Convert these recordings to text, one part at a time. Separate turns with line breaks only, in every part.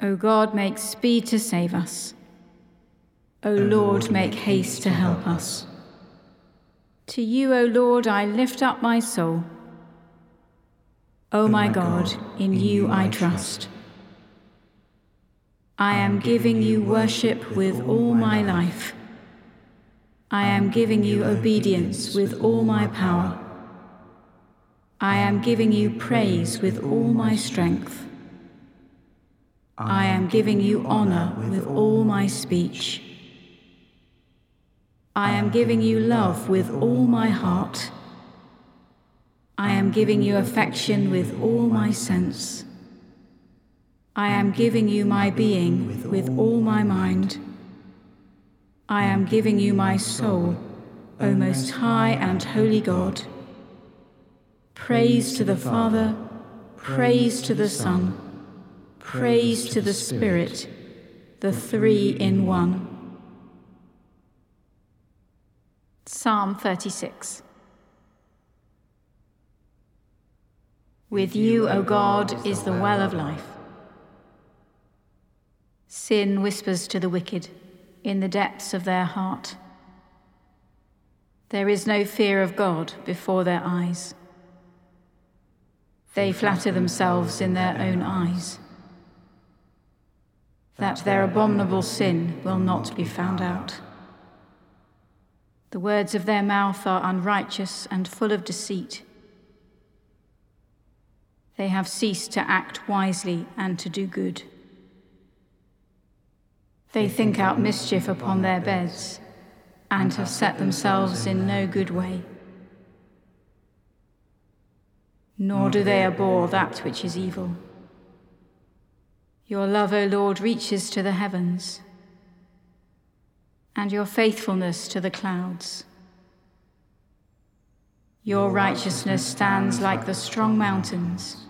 O God, make speed to save us. O Lord, make haste to help us. To you, O Lord, I lift up my soul. O my God, in you I trust. I am giving you worship with all my life. I am giving you obedience with all my power. I am giving you praise with all my strength. I am giving you honor with all my speech. I am giving you love with all my heart. I am giving you affection with all my sense. I am giving you my being with all my mind. I am giving you my soul, O most high and holy God. Praise to the Father, praise to the Son, praise to the Spirit, the three in one. Psalm 36 With you, O God, is the well of life. Sin whispers to the wicked in the depths of their heart. There is no fear of God before their eyes. They flatter themselves in their own eyes that their abominable sin will not be found out. The words of their mouth are unrighteous and full of deceit. They have ceased to act wisely and to do good. They think out mischief upon their beds and have set themselves in no good way. Nor do they abhor that which is evil. Your love, O Lord, reaches to the heavens, and your faithfulness to the clouds. Your righteousness stands like the strong mountains,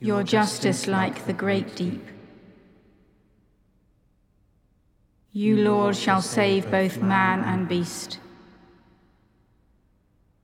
your justice like the great deep. You, Lord, shall save both man and beast.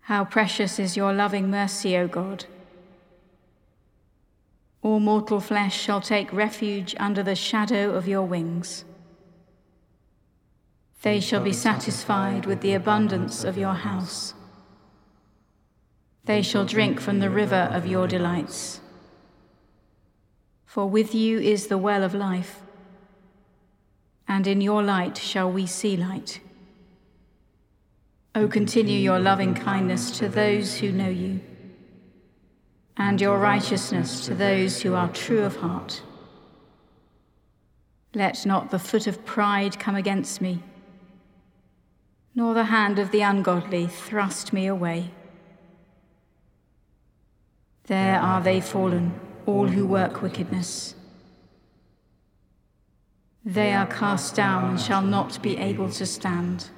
How precious is your loving mercy, O God. All mortal flesh shall take refuge under the shadow of your wings. They shall be satisfied with the abundance of your house. They shall drink from the river of your delights. For with you is the well of life and in your light shall we see light. O continue your loving kindness to those who know you, and your righteousness to those who are true of heart. Let not the foot of pride come against me, nor the hand of the ungodly thrust me away. There are they fallen, all who work wickedness. They are cast down and shall not be able to stand.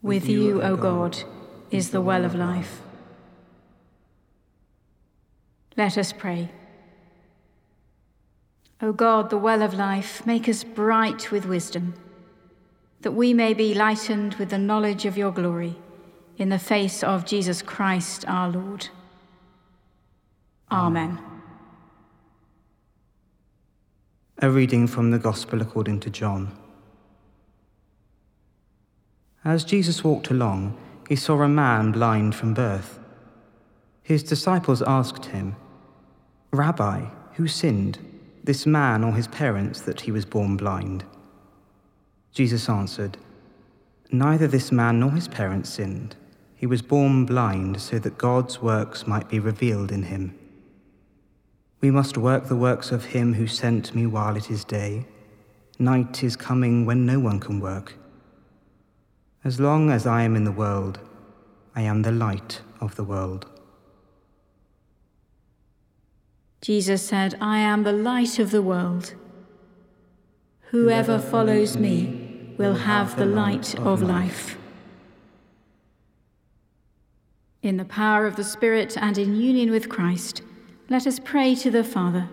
With you, O God, is the well of life. Let us pray. O God, the well of life, make us bright with wisdom, that we may be lightened with the knowledge of your glory in the face of Jesus Christ our Lord. Amen.
A reading from the Gospel according to John. As Jesus walked along, he saw a man blind from birth. His disciples asked him, Rabbi, who sinned, this man or his parents, that he was born blind? Jesus answered, Neither this man nor his parents sinned. He was born blind so that God's works might be revealed in him. We must work the works of him who sent me while it is day. Night is coming when no one can work. As long as I am in the world, I am the light of the world.
Jesus said, I am the light of the world. Whoever follows me will have the light of life. In the power of the Spirit and in union with Christ, let us pray to the Father.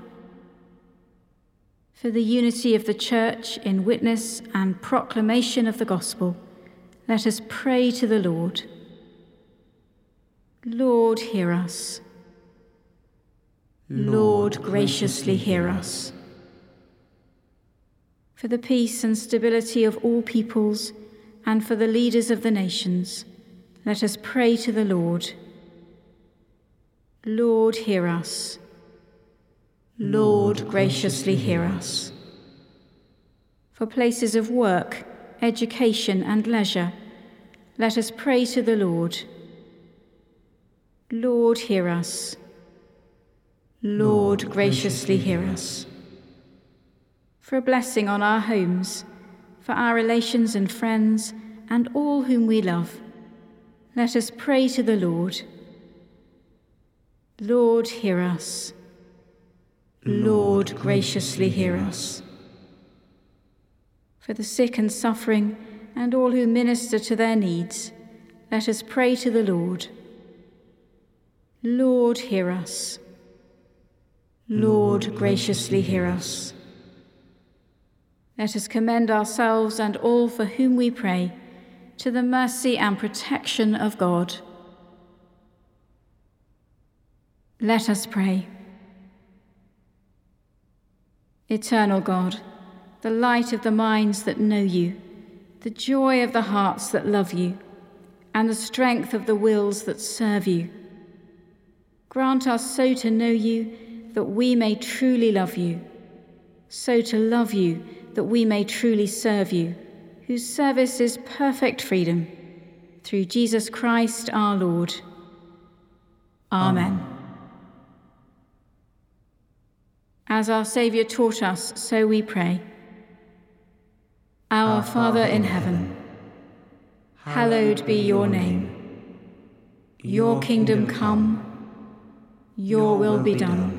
For the unity of the Church in witness and proclamation of the gospel, let us pray to the Lord. Lord, hear us. Lord, graciously hear us. For the peace and stability of all peoples, and for the leaders of the nations, let us pray to the Lord. Lord, hear us. Lord, graciously hear us. For places of work, education, and leisure, let us pray to the Lord. Lord, hear us. Lord, graciously hear us. For a blessing on our homes, for our relations and friends, and all whom we love, let us pray to the Lord. Lord, hear us. Lord, graciously hear us. For the sick and suffering, and all who minister to their needs, let us pray to the Lord. Lord, hear us. Lord, graciously hear us. Let us commend ourselves and all for whom we pray to the mercy and protection of God. Let us pray. Eternal God, the light of the minds that know you, the joy of the hearts that love you, and the strength of the wills that serve you. Grant us so to know you that we may truly love you, so to love you that we may truly serve you, whose service is perfect freedom. Through Jesus Christ our Lord. Amen. As our Saviour taught us, so we pray. Our Father in heaven, hallowed be your name. Your kingdom come your will be done,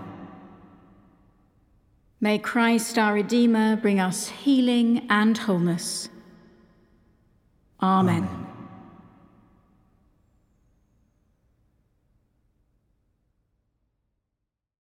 May Christ our Redeemer bring us healing and wholeness. Amen. Amen.